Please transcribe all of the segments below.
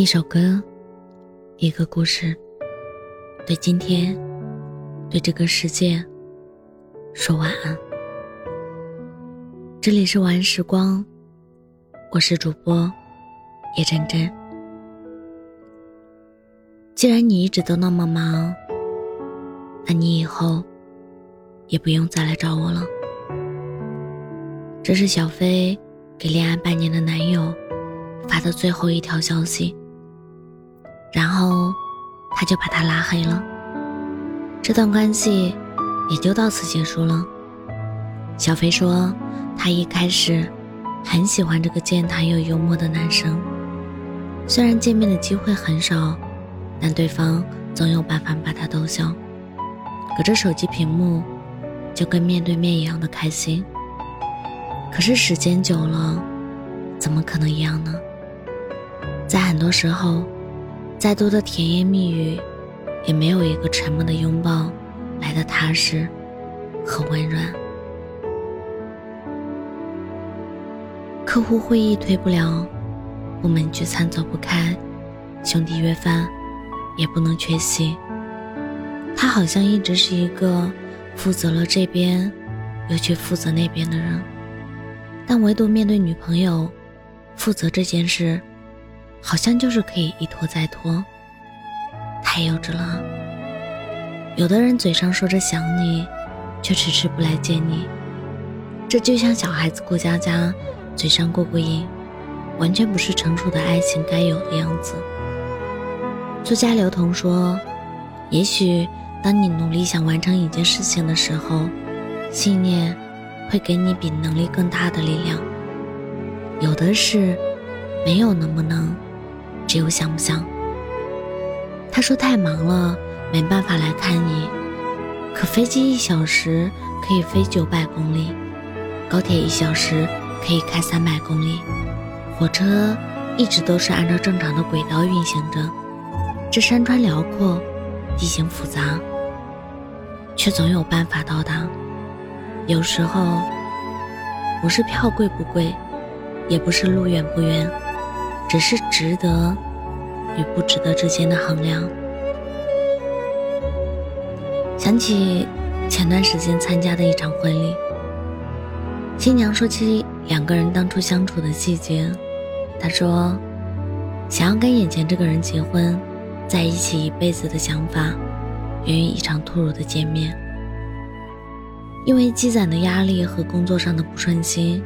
一首歌，一个故事，对今天，对这个世界，说晚安。这里是晚安时光，我是主播叶真真。既然你一直都那么忙，那你以后也不用再来找我了。这是小飞给恋爱半年的男友发的最后一条消息。然后，他就把他拉黑了。这段关系也就到此结束了。小飞说，他一开始很喜欢这个健谈又幽默的男生，虽然见面的机会很少，但对方总有办法把他逗笑。隔着手机屏幕，就跟面对面一样的开心。可是时间久了，怎么可能一样呢？在很多时候。再多的甜言蜜语，也没有一个沉默的拥抱来的踏实和温软。客户会议推不了，部门聚餐走不开，兄弟约饭也不能缺席。他好像一直是一个负责了这边，又去负责那边的人，但唯独面对女朋友，负责这件事。好像就是可以一拖再拖，太幼稚了。有的人嘴上说着想你，却迟迟不来见你，这就像小孩子过家家，嘴上过过瘾，完全不是成熟的爱情该有的样子。作家刘同说：“也许当你努力想完成一件事情的时候，信念会给你比能力更大的力量。有的事，没有能不能。”只有想不想？他说太忙了，没办法来看你。可飞机一小时可以飞九百公里，高铁一小时可以开三百公里，火车一直都是按照正常的轨道运行着。这山川辽阔，地形复杂，却总有办法到达。有时候，不是票贵不贵，也不是路远不远。只是值得与不值得之间的衡量。想起前段时间参加的一场婚礼，新娘说起两个人当初相处的细节。她说，想要跟眼前这个人结婚，在一起一辈子的想法，源于一场突如的见面。因为积攒的压力和工作上的不顺心，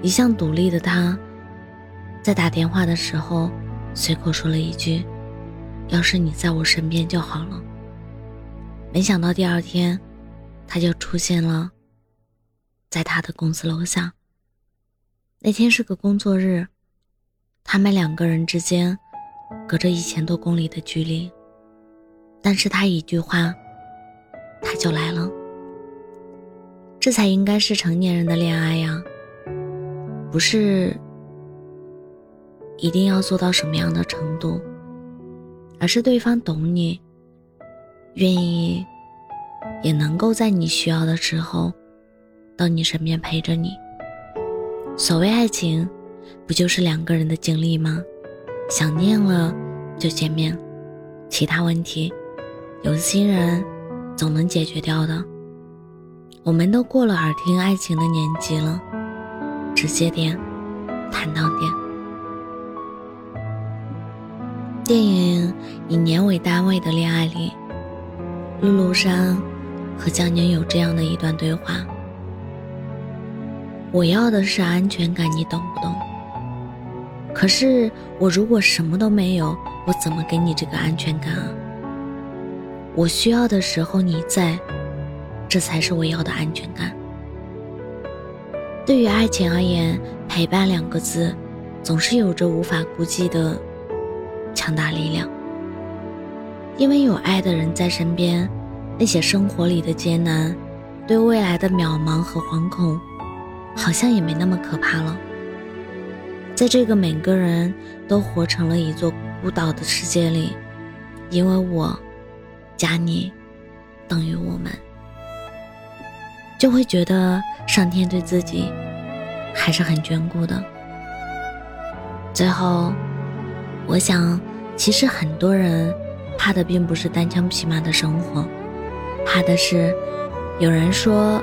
一向独立的她。在打电话的时候，随口说了一句：“要是你在我身边就好了。”没想到第二天，他就出现了在他的公司楼下。那天是个工作日，他们两个人之间隔着一千多公里的距离，但是他一句话，他就来了。这才应该是成年人的恋爱呀，不是。一定要做到什么样的程度，而是对方懂你，愿意，也能够在你需要的时候，到你身边陪着你。所谓爱情，不就是两个人的经历吗？想念了就见面，其他问题，有心人总能解决掉的。我们都过了耳听爱情的年纪了，直接点，坦荡点。电影以年为单位的恋爱里，陆陆山和江宁有这样的一段对话：“我要的是安全感，你懂不懂？可是我如果什么都没有，我怎么给你这个安全感啊？我需要的时候你在，这才是我要的安全感。对于爱情而言，陪伴两个字，总是有着无法估计的。”强大力量，因为有爱的人在身边，那些生活里的艰难，对未来的渺茫和惶恐，好像也没那么可怕了。在这个每个人都活成了一座孤岛的世界里，因为我加你等于我们，就会觉得上天对自己还是很眷顾的。最后。我想，其实很多人怕的并不是单枪匹马的生活，怕的是有人说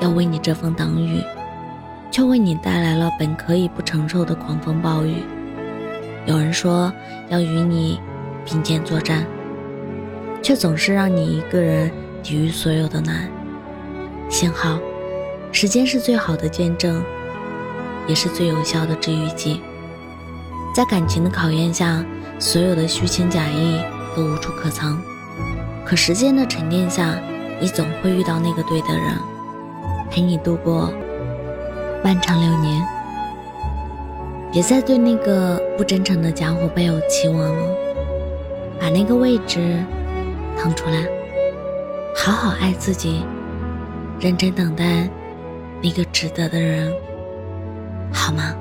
要为你遮风挡雨，却为你带来了本可以不承受的狂风暴雨；有人说要与你并肩作战，却总是让你一个人抵御所有的难。幸好，时间是最好的见证，也是最有效的治愈剂。在感情的考验下，所有的虚情假意都无处可藏。可时间的沉淀下，你总会遇到那个对的人，陪你度过漫长流年。别再对那个不真诚的家伙抱有期望了，把那个位置腾出来，好好爱自己。认真等待那个值得的人，好吗？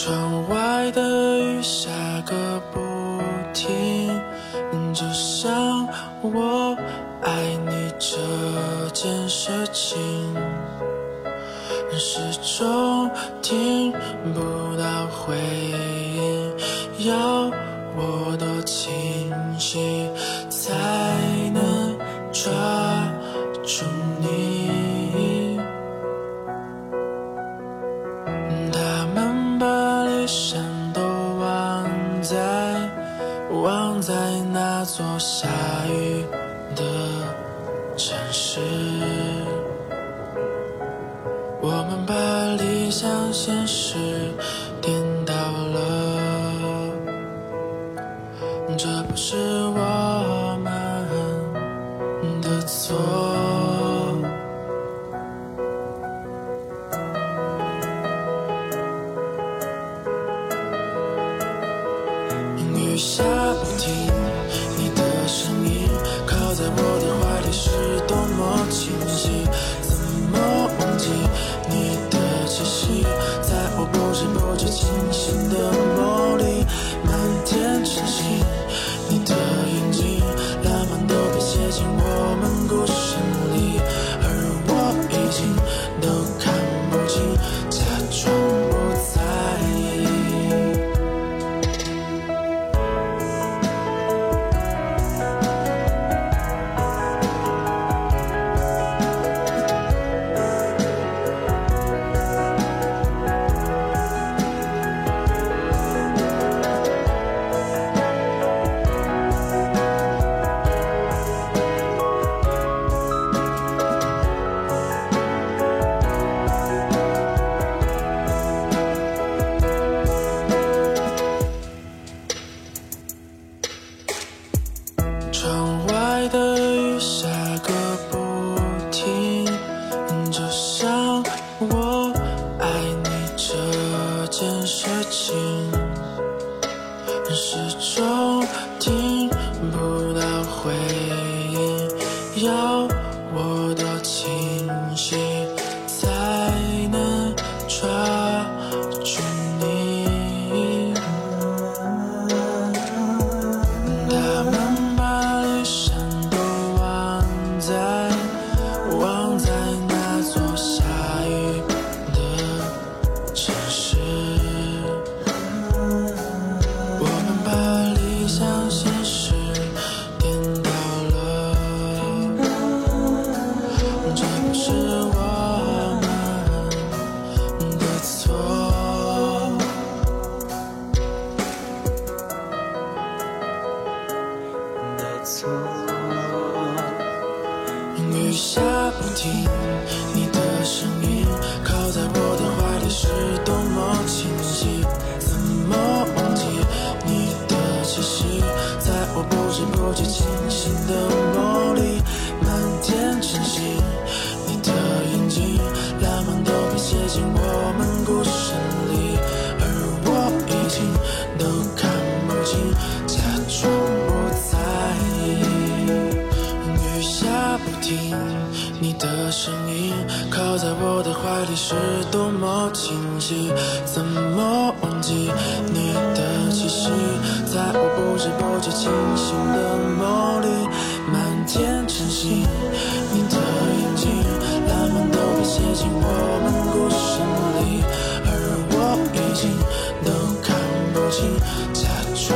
窗外的雨下个不停，就像我爱你这件事情，始终听不到回应，要我多清醒。城市，我们把理想现实颠倒了，这不是我们的错。雨下不停，雨下不停，你的声音靠在我的怀里是多么清晰，怎么忘记你的气息，在我不知不觉清醒的梦里满天晨星，你的眼睛浪漫都被写进我们故事里。我的怀里是多么清晰，怎么忘记你的气息，在我不知不觉清醒的梦里，满天晨星，你的眼睛，浪漫都被写进我们故事里，而我已经都看不清。假装